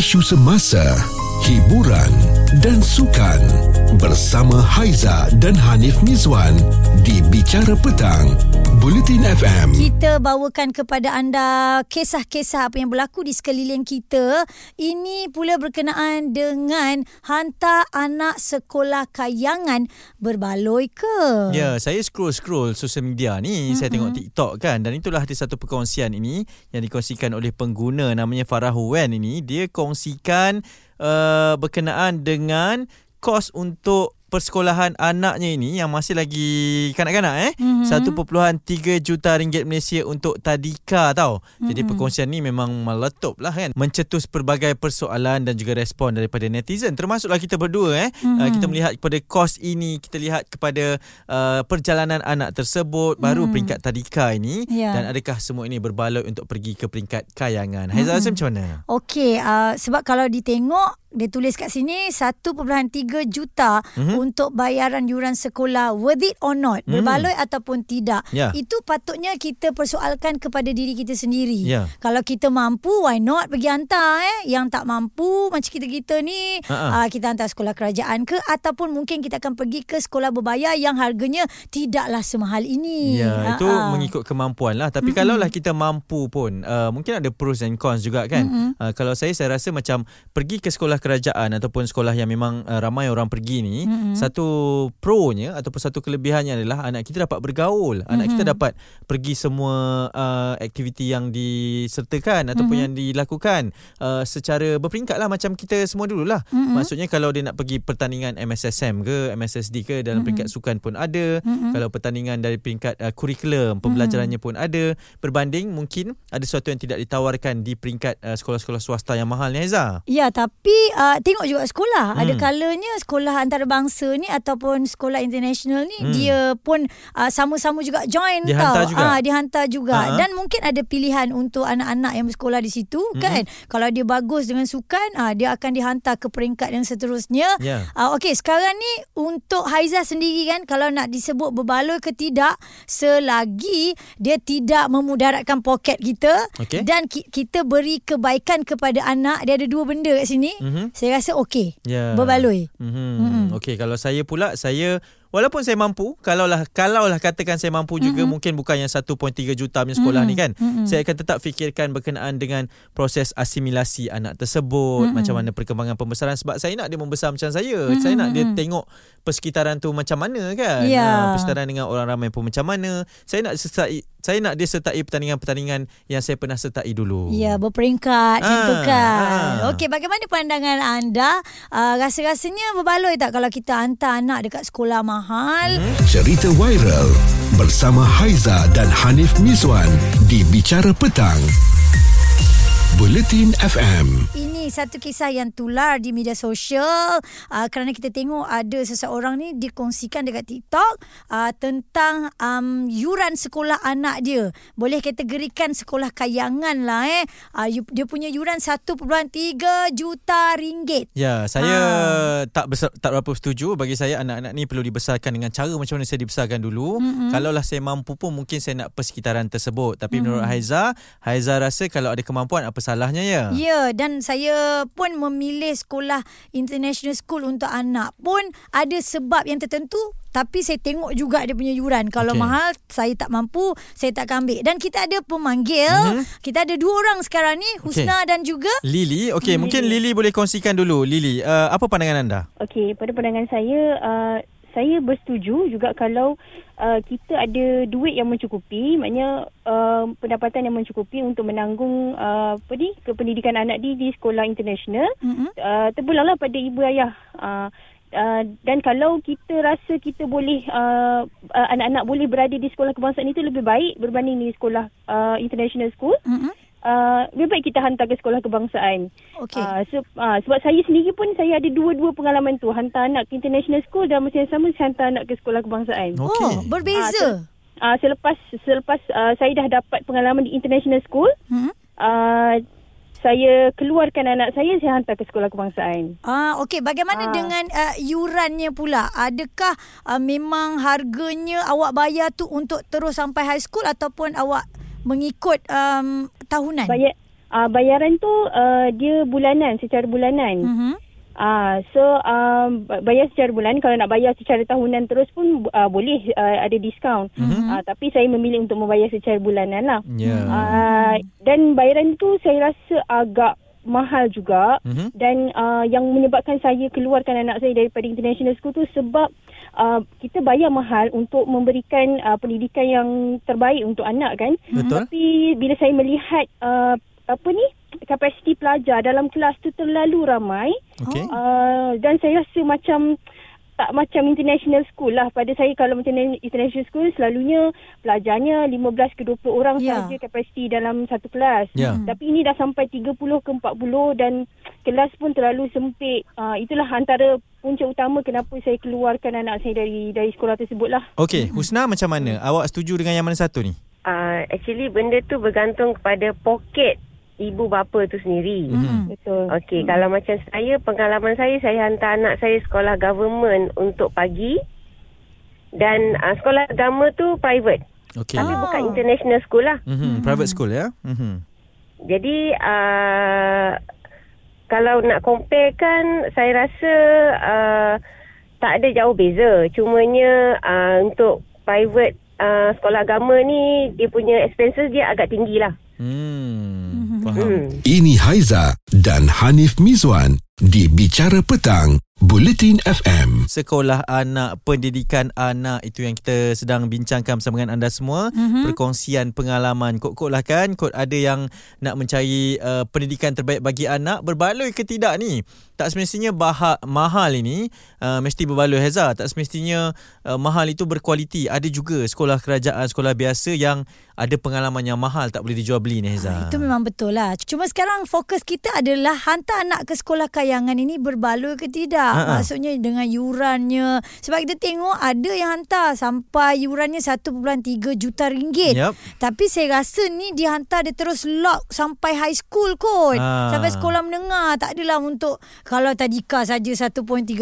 isu semasa, hiburan dan sukan bersama Haiza dan Hanif Mizwan di Bicara Petang, Bulletin FM. Kita bawakan kepada anda kisah-kisah apa yang berlaku di sekeliling kita. Ini pula berkenaan dengan hantar anak sekolah kayangan berbaloi ke? Ya, saya scroll-scroll sosial media ni, mm-hmm. saya tengok TikTok kan dan itulah ada satu perkongsian ini yang dikongsikan oleh pengguna namanya Farah Huwen ini. Dia kongsikan uh, berkenaan dengan kos untuk persekolahan anaknya ini yang masih lagi kanak-kanak eh mm-hmm. 1.3 juta ringgit Malaysia untuk tadika tau. Mm-hmm. Jadi perkongsian ni memang meletup lah kan. Mencetus pelbagai persoalan dan juga respon daripada netizen termasuklah kita berdua eh. Mm-hmm. Uh, kita melihat kepada kos ini, kita lihat kepada uh, perjalanan anak tersebut mm-hmm. baru peringkat tadika ini yeah. dan adakah semua ini berbaloi untuk pergi ke peringkat kayangan. Haizal mm-hmm. macam mana? Okey, uh, sebab kalau ditengok dia tulis kat sini 1.3 juta mm-hmm. untuk bayaran yuran sekolah worth it or not mm. berbaloi ataupun tidak yeah. itu patutnya kita persoalkan kepada diri kita sendiri yeah. kalau kita mampu why not pergi hantar eh yang tak mampu macam kita-kita ni uh-uh. uh, kita hantar sekolah kerajaan ke ataupun mungkin kita akan pergi ke sekolah berbayar yang harganya tidaklah semahal ini ya yeah, uh-uh. itu mengikut kemampuan lah tapi mm-hmm. kalaulah kita mampu pun uh, mungkin ada pros and cons juga kan mm-hmm. uh, kalau saya saya rasa macam pergi ke sekolah kerajaan ataupun sekolah yang memang uh, ramai orang pergi ni mm-hmm. satu pro-nya ataupun satu kelebihannya adalah anak kita dapat bergaul anak mm-hmm. kita dapat pergi semua uh, aktiviti yang disertakan ataupun mm-hmm. yang dilakukan uh, secara berperingkat lah macam kita semua dululah mm-hmm. maksudnya kalau dia nak pergi pertandingan MSSM ke MSSD ke dalam mm-hmm. peringkat sukan pun ada mm-hmm. kalau pertandingan dari peringkat uh, kurikulum pembelajarannya mm-hmm. pun ada berbanding mungkin ada sesuatu yang tidak ditawarkan di peringkat uh, sekolah-sekolah swasta yang mahal ni Aiza ya tapi uh, tengok juga sekolah. Hmm. Ada kalanya sekolah antarabangsa ni ataupun sekolah international ni hmm. dia pun uh, sama-sama juga join dihantar tau. Juga. Uh, dihantar juga. Uh-huh. Dan mungkin ada pilihan untuk anak-anak yang bersekolah di situ hmm. kan. Kalau dia bagus dengan sukan, uh, dia akan dihantar ke peringkat yang seterusnya. Yeah. Uh, okey, sekarang ni untuk Haiza sendiri kan kalau nak disebut berbaloi ke tidak selagi dia tidak memudaratkan poket kita okay. dan ki- kita beri kebaikan kepada anak, dia ada dua benda kat sini. Mm-hmm. Saya rasa okey. Yeah. Berbaloi. Mm-hmm. Mm-hmm. Okey, kalau saya pula saya Walaupun saya mampu, kalaulah kalaulah katakan saya mampu juga mm-hmm. mungkin bukan yang 1.3 juta punya sekolah mm-hmm. ni kan. Mm-hmm. Saya akan tetap fikirkan berkenaan dengan proses asimilasi anak tersebut, mm-hmm. macam mana perkembangan pembesaran sebab saya nak dia membesar macam saya. Mm-hmm. Saya nak dia tengok persekitaran tu macam mana kan. Yeah. Ha, persekitaran dengan orang ramai pun macam mana. Saya nak sertai saya nak dia sertai pertandingan-pertandingan yang saya pernah sertai dulu. Ya, berperingkat macam tu kan. Ha. Okey, bagaimana pandangan anda? Uh, rasa-rasanya berbaloi tak kalau kita hantar anak dekat sekolah mahal? Hmm. Cerita viral bersama Haiza dan Hanif Miswan di Bicara Petang. Bulletin FM. Ini satu kisah yang tular di media sosial uh, kerana kita tengok ada seseorang ni dikongsikan dekat TikTok uh, tentang um, yuran sekolah anak dia. Boleh kategorikan sekolah kayangan lah eh. Uh, dia punya yuran 1.3 juta ringgit. Ya, saya uh. tak besar, tak berapa setuju bagi saya anak-anak ni perlu dibesarkan dengan cara macam mana saya dibesarkan dulu. Mm-hmm. Kalaulah saya mampu pun mungkin saya nak persekitaran tersebut. Tapi mm-hmm. menurut Haiza, Haiza rasa kalau ada kemampuan apa salahnya ya? Ya, dan saya pun memilih sekolah international school untuk anak pun ada sebab yang tertentu tapi saya tengok juga dia punya yuran. Kalau okay. mahal, saya tak mampu, saya tak akan ambil. Dan kita ada pemanggil. Mm-hmm. Kita ada dua orang sekarang ni, Husna okay. dan juga Lily. Okey, hmm. mungkin Lily boleh kongsikan dulu. Lily, uh, apa pandangan anda? Okey, pada pandangan saya, uh, saya bersetuju juga kalau uh, kita ada duit yang mencukupi. Maknanya uh, pendapatan yang mencukupi untuk menanggung uh, apa ni kependidikan anak di di sekolah international mm-hmm. uh, terpulanglah pada ibu ayah. Uh, Uh, dan kalau kita rasa kita boleh uh, uh, anak-anak boleh berada di sekolah kebangsaan itu lebih baik berbanding di sekolah uh, international school mm-hmm uh, lebih baik kita hantar ke sekolah kebangsaan. Okay. Uh, so, uh, sebab saya sendiri pun saya ada dua-dua pengalaman tu. Hantar anak ke international school dan masa yang sama saya hantar anak ke sekolah kebangsaan. Okay. Oh, berbeza. Uh, uh, selepas selepas uh, saya dah dapat pengalaman di international school, hmm? uh, saya keluarkan anak saya saya hantar ke sekolah kebangsaan. Ah okey bagaimana ah. dengan uh, yurannya pula? Adakah uh, memang harganya awak bayar tu untuk terus sampai high school ataupun awak mengikut um, tahunan? Bayar uh, bayaran tu uh, dia bulanan secara bulanan. Mhm. Ah, so um, bayar secara bulan kalau nak bayar secara tahunan terus pun uh, boleh uh, ada diskaun. Mm-hmm. Uh, tapi saya memilih untuk membayar secara bulanan lah. Ya. Uh, dan bayaran tu saya rasa agak mahal juga Mhm. dan uh, yang menyebabkan saya keluarkan anak saya daripada international school tu sebab uh, kita bayar mahal untuk memberikan uh, pendidikan yang terbaik untuk anak kan. Betul. Tapi bila saya melihat uh, apa ni kapasiti pelajar dalam kelas tu terlalu ramai Okey. uh, dan saya rasa macam tak macam international school lah. Pada saya kalau macam international school selalunya pelajarnya 15 ke 20 orang Ya. sahaja kapasiti dalam satu kelas. Ya. Tapi ini dah sampai 30 ke 40 dan kelas pun terlalu sempit. Uh, itulah antara punca utama kenapa saya keluarkan anak saya dari dari sekolah tersebut lah. Okey, Husna macam mana? Awak setuju dengan yang mana satu ni? Uh, actually benda tu bergantung kepada poket ibu bapa tu sendiri. Mhm. Betul. Okey, kalau macam saya, pengalaman saya, saya hantar anak saya sekolah government untuk pagi. Dan uh, sekolah agama tu private. Okey. Tapi Oh. bukan international school lah. Mhm, private school ya. Mhm. Jadi, uh, kalau nak compare kan, saya rasa uh, tak ada jauh beza. Cumanya uh, untuk private uh, sekolah agama ni, dia punya expenses dia agak tinggi lah. Hmm. Faham. Hmm. Ini Haiza dan Hanif Mizwan di Bicara Petang, Bulletin FM. Sekolah anak, pendidikan anak itu yang kita sedang bincangkan bersama dengan anda semua. Mm-hmm. Perkongsian pengalaman. Kok-kok lah kan, kok ada yang nak mencari uh, pendidikan terbaik bagi anak. Berbaloi ke tidak ni? Tak semestinya bahak, mahal ini uh, mesti berbaloi Heza. Tak semestinya uh, mahal itu berkualiti. Ada juga sekolah kerajaan, sekolah biasa yang ada pengalaman yang mahal tak boleh dijual beli ni Heza. Ah, Itu memang betul lah. Cuma sekarang fokus kita adalah hantar anak ke sekolah kayangan ini berbaloi ke tidak. Ha-ha. Maksudnya dengan yurannya. Sebab kita tengok ada yang hantar sampai yurannya 1.3 juta ringgit. Yup. Tapi saya rasa ni dia hantar dia terus lock sampai high school kot. Ah. Sampai sekolah menengah. Tak adalah untuk kalau tadika saja 1.3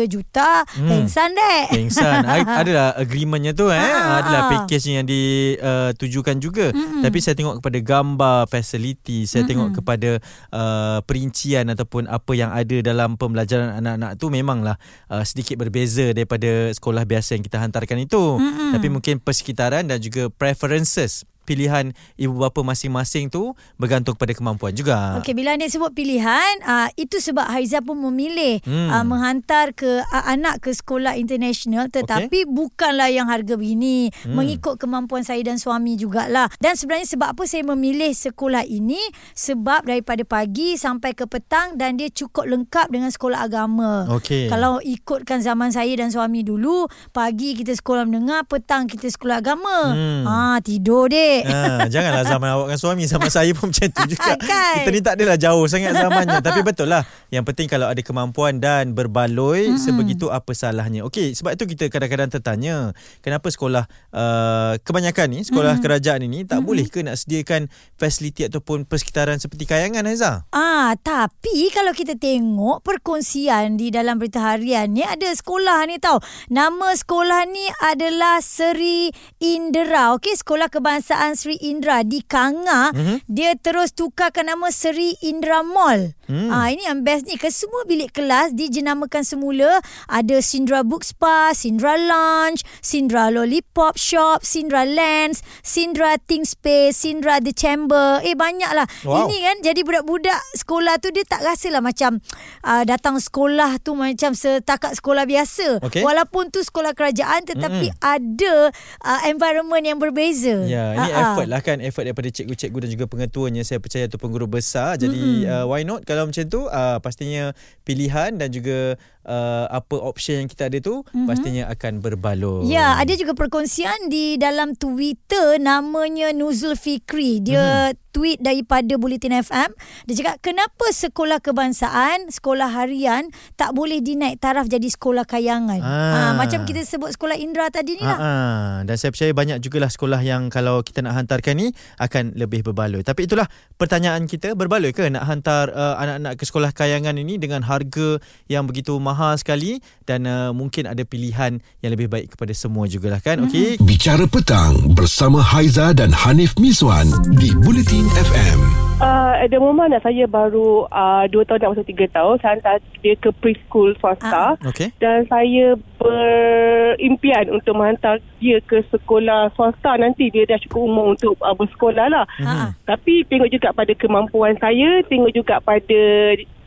juta. Hmm. Pengsan dek. Pengsan Adalah agreementnya tu eh Ah, Adalah ah. package yang ditujukan juga Mm-mm. Tapi saya tengok kepada gambar Facility Saya Mm-mm. tengok kepada uh, Perincian Ataupun apa yang ada Dalam pembelajaran anak-anak tu Memanglah uh, Sedikit berbeza Daripada sekolah biasa Yang kita hantarkan itu Mm-mm. Tapi mungkin persekitaran Dan juga preferences Pilihan ibu bapa masing-masing tu Bergantung kepada kemampuan juga Okey, bila anda sebut pilihan, uh, itu sebab Haiza pun memilih Hmm. uh, menghantar ke uh, anak ke sekolah international tetapi okay. bukanlah yang harga begini, Hmm. mengikut kemampuan saya dan suami jugalah. Dan sebenarnya sebab apa saya memilih sekolah ini? Sebab daripada pagi sampai ke petang dan dia cukup lengkap dengan sekolah agama. Okey. Kalau ikutkan zaman saya dan suami dulu, pagi kita sekolah menengah, petang kita sekolah agama. Hmm. Ah, tidur dek. Ha, janganlah zaman awak dengan suami Sama saya pun macam tu juga Kan? Kita ni tak adalah jauh sangat zamannya Tapi betul lah Yang penting kalau ada kemampuan Dan berbaloi mm-hmm. Sebegitu apa salahnya Okey sebab itu kita kadang-kadang tertanya Kenapa sekolah uh, Kebanyakan ni Sekolah mm-hmm. kerajaan ini Tak mm-hmm. boleh ke nak sediakan Fasiliti ataupun Persekitaran seperti kayangan Haiza Ah, tapi kalau kita tengok perkongsian di dalam berita harian ni ada sekolah ni tau. Nama sekolah ni adalah Seri Indra. Okey, Sekolah Kebangsaan Seri Indra di Kanga. Mhm. Dia terus tukarkan nama Seri Indra Mall. Hmm. Ah, ini yang best ni. Ke semua bilik kelas dijenamakan semula ada Sindra Book Spa, Sindra Lounge, Sindra Lollipop Shop, Sindra Lands, Sindra Think Space, Sindra The Chamber. Eh banyaklah. Wow. Ini kan jadi budak-budak sekolah tu dia tak rasalah macam uh, datang sekolah tu macam setakat sekolah biasa. Okey. Walaupun tu sekolah kerajaan tetapi mm-hmm. ada uh, environment yang berbeza. Ya, ini Ah, ah. Effort lah kan Effort daripada cikgu-cikgu dan juga pengetuanya Saya percaya tu pengguru besar Jadi mm-hmm. uh, why not Kalau macam tu uh, Pastinya pilihan dan juga uh, Apa option yang kita ada tu mm-hmm. Pastinya akan berbaloi Ya, ada juga perkongsian di dalam Twitter namanya Nuzul Fikri. Dia mm-hmm. Tweet daripada Bulletin FM. Dia cakap, kenapa sekolah kebangsaan, sekolah harian tak boleh dinaik taraf jadi sekolah kayangan? Ah. Ha, macam kita sebut sekolah Indra tadi ni lah. Ha-ha. Dan saya percaya banyak jugalah sekolah yang kalau kita nak hantarkan ni akan lebih berbaloi. Tapi itulah pertanyaan kita, berbaloi ke nak hantar uh, anak-anak ke sekolah kayangan ini dengan harga yang begitu mahal sekali dan uh, mungkin ada pilihan yang lebih baik kepada semua jugalah kan. Okey. Bicara Petang bersama Haiza dan Hanif Miswan di Bulletin FM. Uh, at the moment anak saya baru uh, 2 tahun nak masuk 3 tahun. Saya hantar dia ke preschool swasta. Ah, okey. Dan saya berimpian untuk menghantar dia ke sekolah swasta nanti. Dia dah cukup umur untuk uh, bersekolah lah. Ha. Tapi tengok juga pada kemampuan saya. Tengok juga pada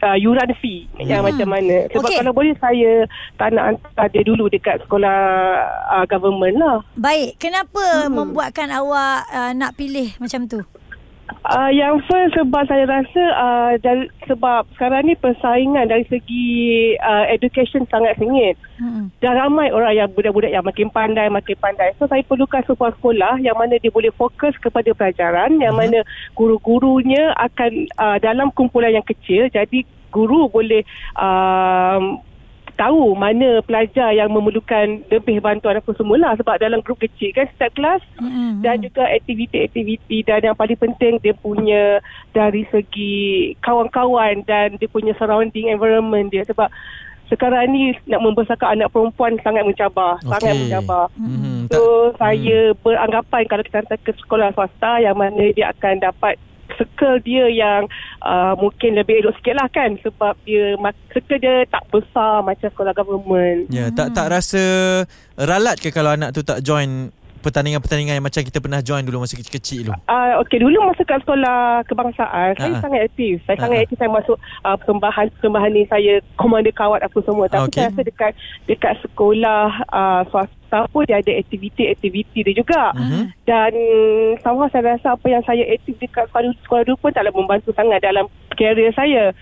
uh, yuran fee yang macam mana. Sebab Okey. kalau boleh saya tak nak hantar dia dulu dekat sekolah uh, government lah. Baik, kenapa membuatkan awak uh, nak pilih macam tu? Uh, yang first sebab saya rasa uh, dari, sebab sekarang ni persaingan dari segi uh, education sangat sengit. Hmm. Dah ramai orang yang budak-budak yang makin pandai, makin pandai. So saya perlukan sebuah sekolah yang mana dia boleh fokus kepada pelajaran, yang mana guru-gurunya akan uh, dalam kumpulan yang kecil. Jadi guru boleh um, tahu mana pelajar yang memerlukan lebih bantuan apa semula sebab dalam grup kecil kan setiap kelas Hmm. dan juga aktiviti-aktiviti. Dan yang paling penting dia punya dari segi kawan-kawan dan dia punya surrounding environment dia. Sebab sekarang ni nak membesarkan anak perempuan sangat mencabar sangat mencabar. Mhm. so saya beranggapan kalau kita hantar ke sekolah swasta yang mana dia akan dapat circle dia yang uh, mungkin lebih elok sikit lah kan sebab dia circle dia tak besar macam sekolah government. Ya, tak tak rasa ralat ke kalau anak tu tak join pertandingan-pertandingan yang macam kita pernah join dulu masa kecil-kecil dulu? Uh, okay, dulu masa kat sekolah kebangsaan, saya Ha-ha. sangat aktif. Saya Ha-ha. sangat aktif, saya masuk uh, persembahan, persembahan ni saya komander kawat apa semua. Tapi Okey. saya rasa dekat dekat sekolah uh, swasta pun dia ada aktiviti-aktiviti dia juga. Mhm. Dan somehow saya rasa apa yang saya aktif dekat sekolah, sekolah dulu pun taklah membantu sangat dalam karier saya.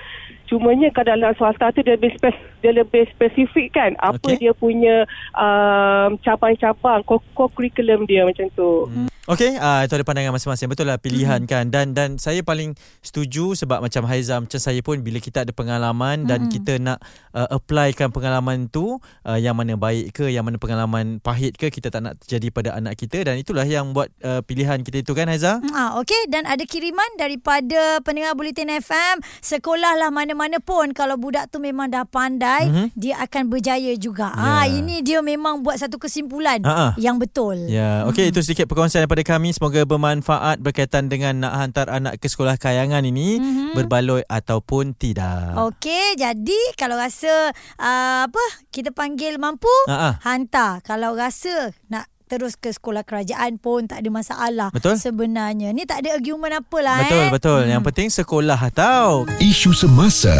Cumanya kalau dalam swasta tu dia lebih, spes, dia lebih spesifik kan apa Okey. dia punya um, cabang-cabang core curriculum dia macam tu. Hmm. Okey, uh, itu ada pandangan masing-masing. Betul lah pilihan Hmm. kan. Dan dan saya paling setuju sebab macam Haiza macam saya pun bila kita ada pengalaman dan Hmm. kita nak uh, applykan pengalaman tu uh, yang mana baik ke, yang mana pengalaman pahit ke kita tak nak terjadi pada anak kita dan itulah yang buat uh, pilihan kita itu kan Haiza? Ah, okey dan ada kiriman daripada pendengar Bulletin FM. Sekolahlah mana-mana pun kalau budak tu memang dah pandai, Mhm. dia akan berjaya juga. Ya. Ah, ini dia memang buat satu kesimpulan Ha-ha. yang betul. Ya, okey itu sedikit perkongsian daripada kami. Semoga bermanfaat berkaitan dengan nak hantar anak ke sekolah kayangan ini Mhm. berbaloi ataupun tidak. Okey, jadi kalau rasa uh, apa kita panggil mampu, Ha-ha. hantar. Kalau rasa nak terus ke sekolah kerajaan pun tak ada masalah. Betul. Sebenarnya ni tak ada argument apalah Betul eh. betul. Yang penting sekolah tahu. Isu semasa,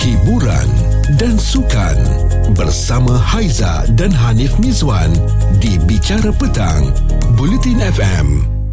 hiburan dan sukan bersama Haiza dan Hanif Mizwan di Bicara Petang, Bulletin FM.